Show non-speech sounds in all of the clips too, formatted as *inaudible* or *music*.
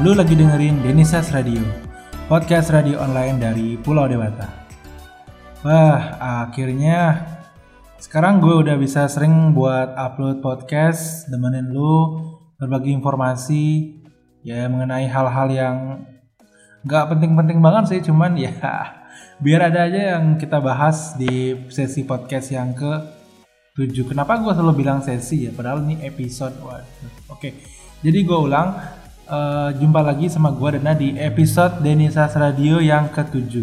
Lu lagi dengerin Denisas Radio, podcast radio online dari Pulau Dewata. Wah, akhirnya sekarang gue udah bisa sering buat upload podcast, demenin lu, berbagi informasi, ya mengenai hal-hal yang nggak penting-penting banget sih, cuman ya *laughs* biar ada aja yang kita bahas di sesi podcast yang ke 7. Kenapa gue selalu bilang sesi ya? Padahal ini episode. Waduh. Oke. Jadi gue ulang. Uh, jumpa lagi sama gue Dana di episode Denisas Radio yang ke-7.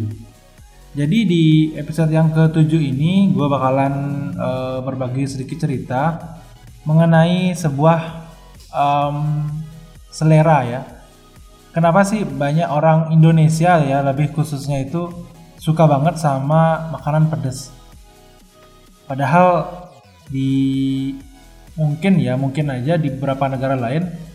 Jadi di episode yang ke-7 ini gue bakalan uh, berbagi sedikit cerita mengenai sebuah um, selera ya. Kenapa sih banyak orang Indonesia ya lebih khususnya itu suka banget sama makanan pedas. Padahal di mungkin ya mungkin aja di beberapa negara lain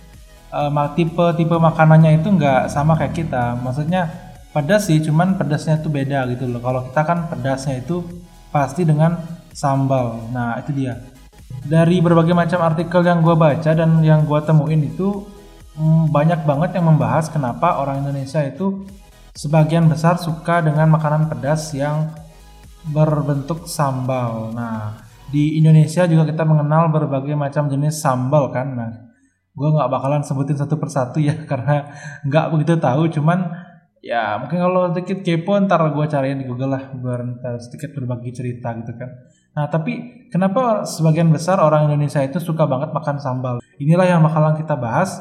uh, tipe tipe makanannya itu nggak sama kayak kita. Maksudnya pedas sih cuman pedasnya itu beda gitu loh. Kalau kita kan pedasnya itu pasti dengan sambal. Nah itu dia. Dari berbagai macam artikel yang gue baca dan yang gue temuin itu hmm, banyak banget yang membahas kenapa orang Indonesia itu sebagian besar suka dengan makanan pedas yang berbentuk sambal. Nah di Indonesia juga kita mengenal berbagai macam jenis sambal kan. Nah, gue nggak bakalan sebutin satu persatu ya *laughs* karena nggak begitu tahu. Cuman ya mungkin kalau sedikit kepo ntar gue cariin di Google lah biar ntar sedikit berbagi cerita gitu kan. Nah tapi kenapa sebagian besar orang Indonesia itu suka banget makan sambal? Inilah yang bakalan kita bahas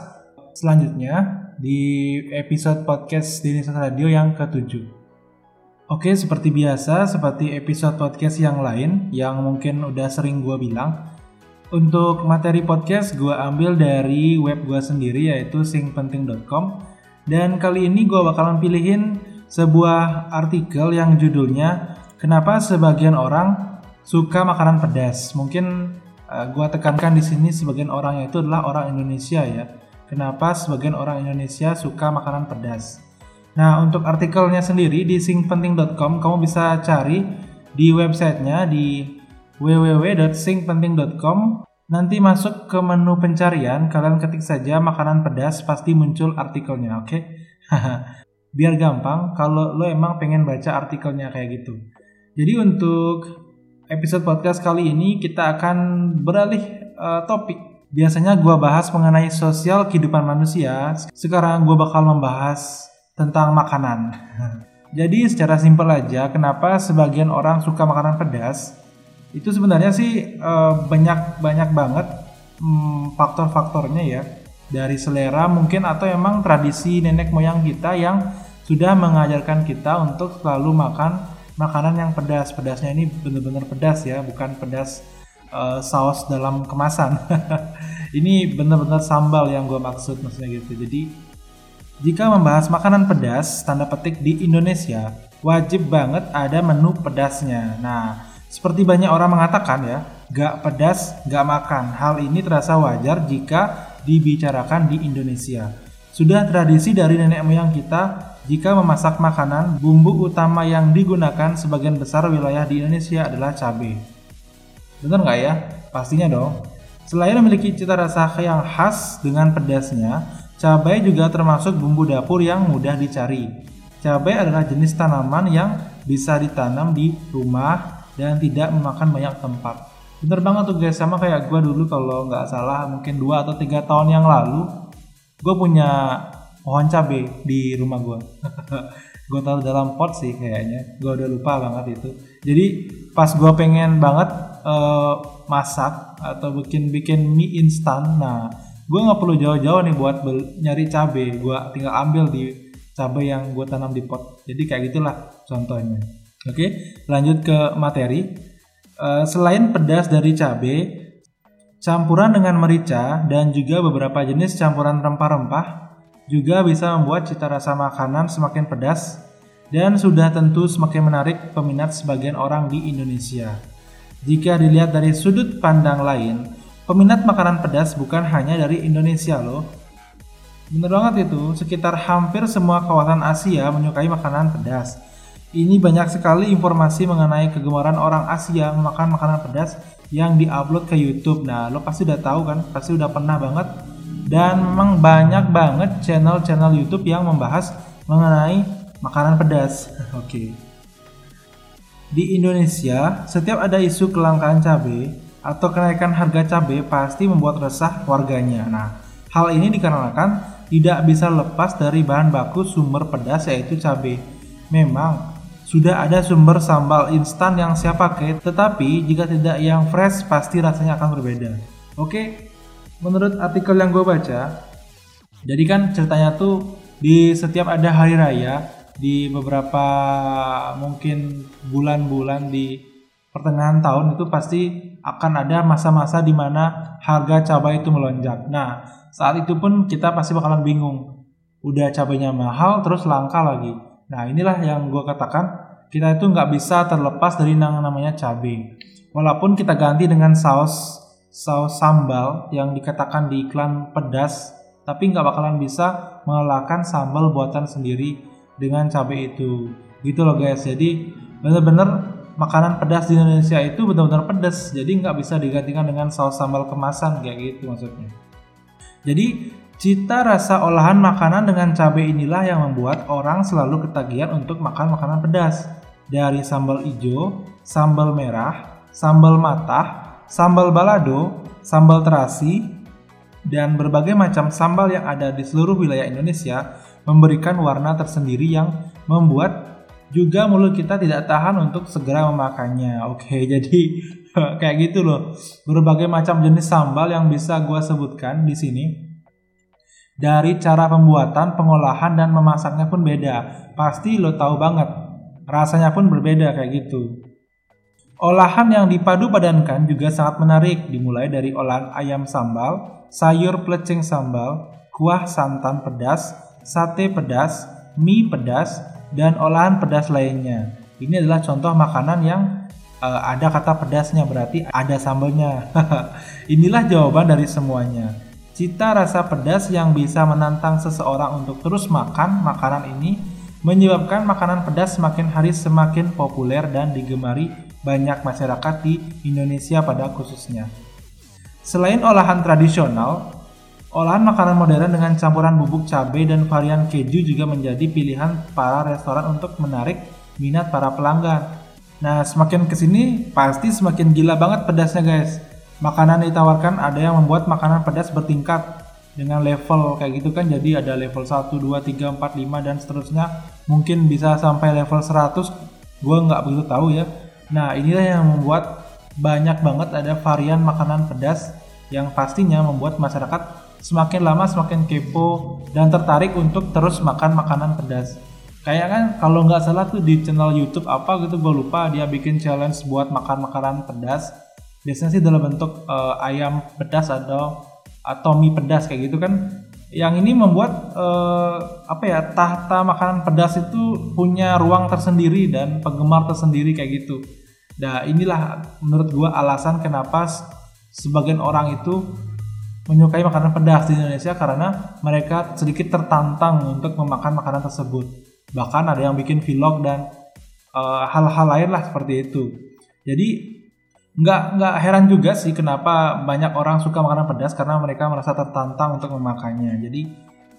selanjutnya di episode podcast Indonesia Radio yang ketujuh. Oke, seperti biasa, seperti episode podcast yang lain yang mungkin udah sering gue bilang, untuk materi podcast gue ambil dari web gue sendiri yaitu singpenting.com dan kali ini gue bakalan pilihin sebuah artikel yang judulnya Kenapa sebagian orang suka makanan pedas. Mungkin uh, eh, gue tekankan di sini sebagian orang itu adalah orang Indonesia ya. Kenapa sebagian orang Indonesia suka makanan pedas? Nah, untuk artikelnya sendiri di singpenting.com kamu bisa cari di websitenya di www.singpenting.com. Nanti masuk ke menu pencarian, kalian ketik saja makanan pedas, pasti muncul artikelnya, oke? Okay? *laughs* Biar gampang kalau lo emang pengen baca artikelnya kayak gitu. Jadi untuk episode podcast kali ini kita akan beralih uh, topik. Biasanya gue bahas mengenai sosial kehidupan manusia. Sekarang gue bakal membahas tentang makanan. *laughs* Jadi secara simpel aja, kenapa sebagian orang suka makanan pedas? Itu sebenarnya sih uh, banyak banyak banget um, faktor-faktornya ya. Dari selera mungkin atau emang tradisi nenek moyang kita yang sudah mengajarkan kita untuk selalu makan makanan yang pedas. Pedasnya ini benar-benar pedas ya, bukan pedas uh, saus dalam kemasan. *laughs* ini benar-benar sambal yang gue maksud maksudnya gitu. Jadi jika membahas makanan pedas, tanda petik di Indonesia, wajib banget ada menu pedasnya. Nah, seperti banyak orang mengatakan ya, gak pedas, gak makan. Hal ini terasa wajar jika dibicarakan di Indonesia. Sudah tradisi dari nenek moyang kita, jika memasak makanan, bumbu utama yang digunakan sebagian besar wilayah di Indonesia adalah cabai. Benar nggak ya? Pastinya dong. Selain memiliki cita rasa yang khas dengan pedasnya, Cabai juga termasuk bumbu dapur yang mudah dicari. Cabai adalah jenis tanaman yang bisa ditanam di rumah dan tidak memakan banyak tempat. Bener banget tuh guys, sama kayak gue dulu kalau nggak salah mungkin 2 atau 3 tahun yang lalu, gue punya pohon cabai di rumah gue. *laughs* gue taruh dalam pot sih kayaknya, gue udah lupa banget itu. Jadi pas gue pengen banget uh, masak atau bikin bikin mie instan, nah gue nggak perlu jauh-jauh nih buat nyari cabai gue tinggal ambil di cabai yang gue tanam di pot jadi kayak gitulah contohnya oke lanjut ke materi uh, selain pedas dari cabai campuran dengan merica dan juga beberapa jenis campuran rempah-rempah juga bisa membuat cita rasa makanan semakin pedas dan sudah tentu semakin menarik peminat sebagian orang di Indonesia. Jika dilihat dari sudut pandang lain, Peminat makanan pedas bukan hanya dari Indonesia loh. Bener banget itu, sekitar hampir semua kawasan Asia menyukai makanan pedas. Ini banyak sekali informasi mengenai kegemaran orang Asia memakan makanan pedas yang diupload ke YouTube. Nah, lo pasti udah tahu kan, pasti udah pernah banget dan memang banyak banget channel-channel YouTube yang membahas mengenai makanan pedas. *laughs* Oke. Okay. Di Indonesia, setiap ada isu kelangkaan cabai atau kenaikan harga cabai pasti membuat resah warganya. Nah, hal ini dikarenakan tidak bisa lepas dari bahan baku sumber pedas yaitu cabai. Memang sudah ada sumber sambal instan yang siap pakai, tetapi jika tidak yang fresh pasti rasanya akan berbeda. Oke, menurut artikel yang gue baca, jadi kan ceritanya tuh di setiap ada hari raya di beberapa mungkin bulan-bulan di pertengahan tahun itu pasti akan ada masa-masa di mana harga cabai itu melonjak. Nah, saat itu pun kita pasti bakalan bingung. Udah cabainya mahal terus langka lagi. Nah, inilah yang gue katakan kita itu nggak bisa terlepas dari yang namanya cabai. Walaupun kita ganti dengan saus saus sambal yang dikatakan di iklan pedas, tapi nggak bakalan bisa mengalahkan sambal buatan sendiri dengan cabai itu. Gitu loh guys. Jadi bener-bener makanan pedas di Indonesia itu benar-benar pedas. Jadi nggak bisa digantikan dengan saus sambal kemasan kayak gitu maksudnya. Jadi cita rasa olahan makanan dengan cabai inilah yang membuat orang selalu ketagihan untuk makan makanan pedas dari sambal hijau, sambal merah, sambal matah, sambal balado, sambal terasi, dan berbagai macam sambal yang ada di seluruh wilayah Indonesia memberikan warna tersendiri yang membuat juga mulut kita tidak tahan untuk segera memakannya. Oke, *laughs* jadi kayak gitu loh. Berbagai macam jenis sambal yang bisa gue sebutkan di sini. Dari cara pembuatan, pengolahan, dan memasaknya pun beda. Pasti lo tahu banget. Rasanya pun berbeda kayak gitu. Olahan yang dipadu padankan juga sangat menarik, dimulai dari olahan ayam sambal, sayur plecing sambal, kuah santan pedas, sate pedas, mie pedas, dan olahan pedas lainnya. Ini adalah contoh makanan yang uh, ada kata pedasnya, berarti ada sambalnya. *laughs* Inilah jawaban dari semuanya. Cita rasa pedas yang bisa menantang seseorang untuk terus makan makanan ini menyebabkan makanan pedas semakin hari semakin populer dan digemari banyak masyarakat di Indonesia pada khususnya. Selain olahan tradisional, Olahan makanan modern dengan campuran bubuk cabai dan varian keju juga menjadi pilihan para restoran untuk menarik minat para pelanggan. Nah, semakin ke sini pasti semakin gila banget pedasnya guys. Makanan ditawarkan ada yang membuat makanan pedas bertingkat dengan level kayak gitu kan. Jadi ada level 1, 2, 3, 4, 5 dan seterusnya. Mungkin bisa sampai level 100 gue nggak begitu tahu ya. Nah inilah yang membuat banyak banget ada varian makanan pedas yang pastinya membuat masyarakat semakin lama semakin kepo dan tertarik untuk terus makan makanan pedas. Kayak kan kalau nggak salah tuh di channel YouTube apa gitu gue lupa. Dia bikin challenge buat makan makanan pedas. Biasanya sih dalam bentuk uh, ayam pedas atau atau mie pedas kayak gitu kan. Yang ini membuat uh, apa ya tahta makanan pedas itu punya ruang tersendiri dan penggemar tersendiri kayak gitu. Nah inilah menurut gue alasan kenapa sebagian orang itu menyukai makanan pedas di Indonesia karena mereka sedikit tertantang untuk memakan makanan tersebut. Bahkan ada yang bikin vlog dan eh, hal-hal uh, lain lah seperti itu. Jadi nggak nggak heran juga sih kenapa banyak orang suka makanan pedas karena mereka merasa tertantang untuk memakannya. Jadi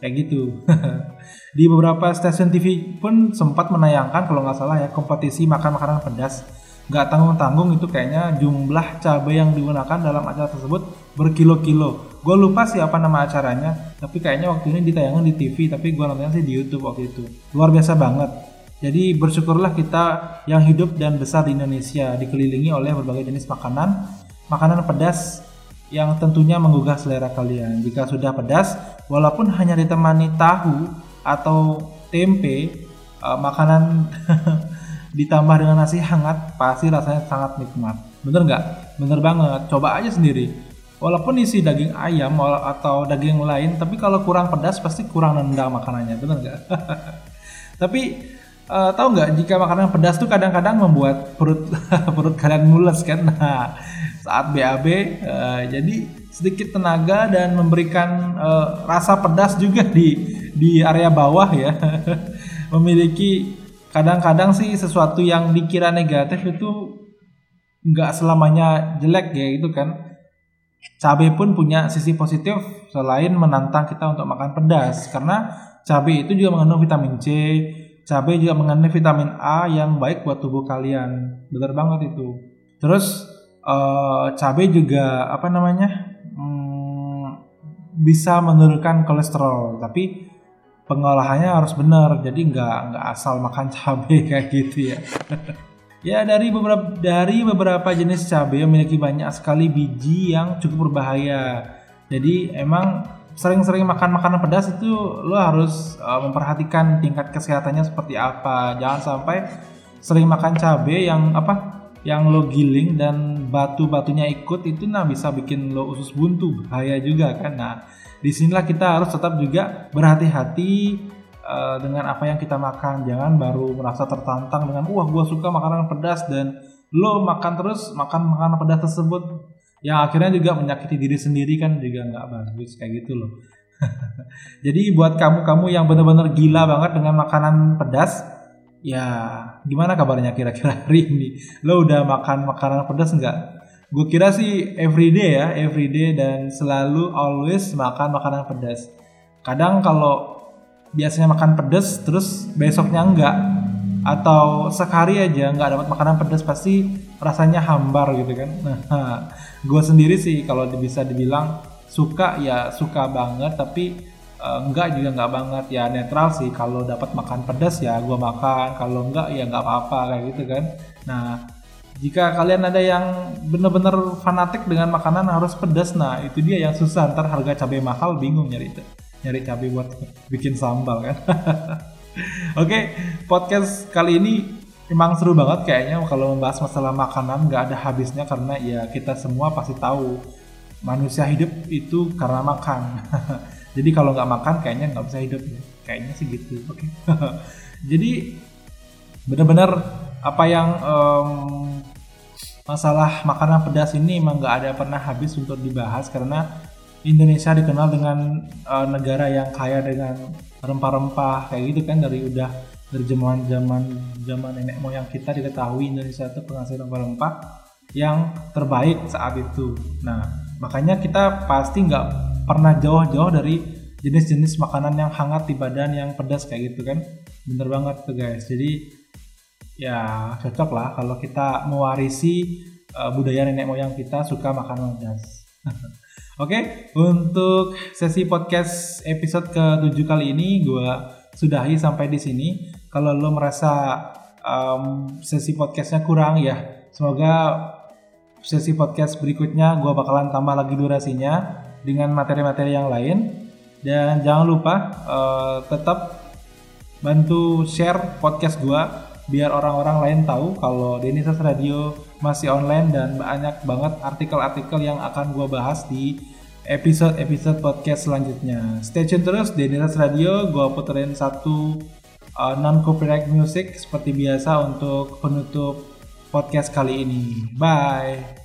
kayak gitu. *laughs* di beberapa stasiun TV pun sempat menayangkan kalau nggak salah ya kompetisi makan makanan pedas nggak tanggung-tanggung itu kayaknya jumlah cabai yang digunakan dalam acara tersebut berkilo-kilo. Gue lupa sih apa nama acaranya, tapi kayaknya waktu ini ditayangkan di TV, tapi gue nontonnya sih di YouTube waktu itu. Luar biasa banget. Jadi bersyukurlah kita yang hidup dan besar di Indonesia dikelilingi oleh berbagai jenis makanan, makanan pedas yang tentunya menggugah selera kalian. Jika sudah pedas, walaupun hanya ditemani tahu atau tempe, uh, makanan *laughs* ditambah dengan nasi hangat pasti rasanya sangat nikmat. Bener nggak? Bener banget. Coba aja sendiri. Walaupun isi daging ayam atau daging lain tapi kalau kurang pedas pasti kurang nendang makanannya. Bener nggak? *laughs* Tapi uh, tahu nggak jika makanan pedas tuh kadang-kadang membuat perut *laughs* perut kalian mules kan? Nah saat BAB uh, eh, jadi sedikit tenaga dan memberikan uh, rasa pedas juga *laughs* di di area bawah ya. *laughs* Memiliki kadang-kadang sih sesuatu yang dikira negatif itu nggak selamanya jelek ya itu kan. Cabai pun punya sisi positif selain menantang kita untuk makan pedas karena cabai itu juga mengandung vitamin C, cabai juga mengandung vitamin A yang baik buat tubuh kalian. Bener banget itu. Terus uh, cabai juga apa namanya? Hmm, bisa menurunkan kolesterol, tapi pengolahannya harus benar. Jadi nggak nggak asal makan *laughs* cabai kayak gitu ya. *laughs* Ya dari beberapa dari beberapa jenis cabai memiliki banyak sekali biji yang cukup berbahaya. Jadi emang sering-sering makan makanan pedas itu lo harus uh, memperhatikan tingkat kesehatannya seperti apa. Jangan sampai sering makan cabai yang apa yang lo giling dan batu-batunya ikut itu nah bisa bikin lo usus buntu bahaya juga kan. Nah di sinilah kita harus tetap juga berhati-hati uh, dengan apa yang kita makan jangan baru merasa tertantang dengan wah gue suka makanan pedas dan lo makan terus makan makanan pedas tersebut yang akhirnya juga menyakiti diri sendiri kan juga nggak bagus kayak gitu loh. *laughs* Jadi buat kamu-kamu yang benar-benar gila banget dengan makanan pedas ya gimana kabarnya kira-kira hari ini? Lo udah makan makanan pedas nggak? Gue kira sih everyday ya everyday dan selalu always makan makanan pedas. Kadang kalau biasanya makan pedas terus besoknya enggak atau sekali aja nggak dapat makanan pedas pasti rasanya hambar gitu kan. Nah *laughs* gue sendiri sih kalau bisa dibilang suka ya suka banget tapi uh, enggak juga enggak banget. Ya netral sih kalau dapat makan pedas ya gue makan kalau enggak ya enggak apa-apa kayak gitu kan. Nah jika kalian ada yang bener-bener fanatik dengan makanan harus pedas nah itu dia yang susah. Ntar harga cabai mahal bingung nyari itu nyari cabai buat bikin sambal kan. *laughs* Oke, okay, podcast kali ini emang seru banget kayaknya kalau membahas masalah makanan nggak ada habisnya karena ya kita semua pasti tahu manusia hidup itu karena makan. *laughs* Jadi kalau nggak makan kayaknya nggak bisa hidup ya. Kayaknya sih gitu. Oke. Okay. *laughs* Jadi benar-benar apa yang um, masalah makanan pedas ini emang nggak ada pernah habis untuk dibahas karena Indonesia dikenal dengan uh, negara yang kaya dengan rempah-rempah kayak gitu kan dari udah dari zaman zaman zaman nenek moyang kita diketahui Indonesia itu penghasil rempah-rempah yang terbaik saat itu. Nah makanya kita pasti nggak pernah jauh-jauh dari jenis-jenis makanan yang hangat di badan yang pedas kayak gitu kan. Bener banget tuh guys. Jadi ya cocok lah kalau kita mewarisi uh, budaya nenek moyang kita suka makan pedas. *laughs* Oke, untuk sesi podcast episode ke-7 kali ini gue sudahi sampai di sini. Kalau lo merasa um, sesi podcastnya kurang ya, semoga sesi podcast berikutnya gue bakalan tambah lagi durasinya dengan materi-materi yang lain. Dan jangan lupa uh, tetap bantu share podcast gue biar orang-orang lain tahu kalau Denisas Radio masih online dan banyak banget artikel-artikel yang akan gue bahas di episode-episode podcast selanjutnya. Stay tune terus Denisas Radio, gue puterin satu uh, non-copyright music seperti biasa untuk penutup podcast kali ini. Bye!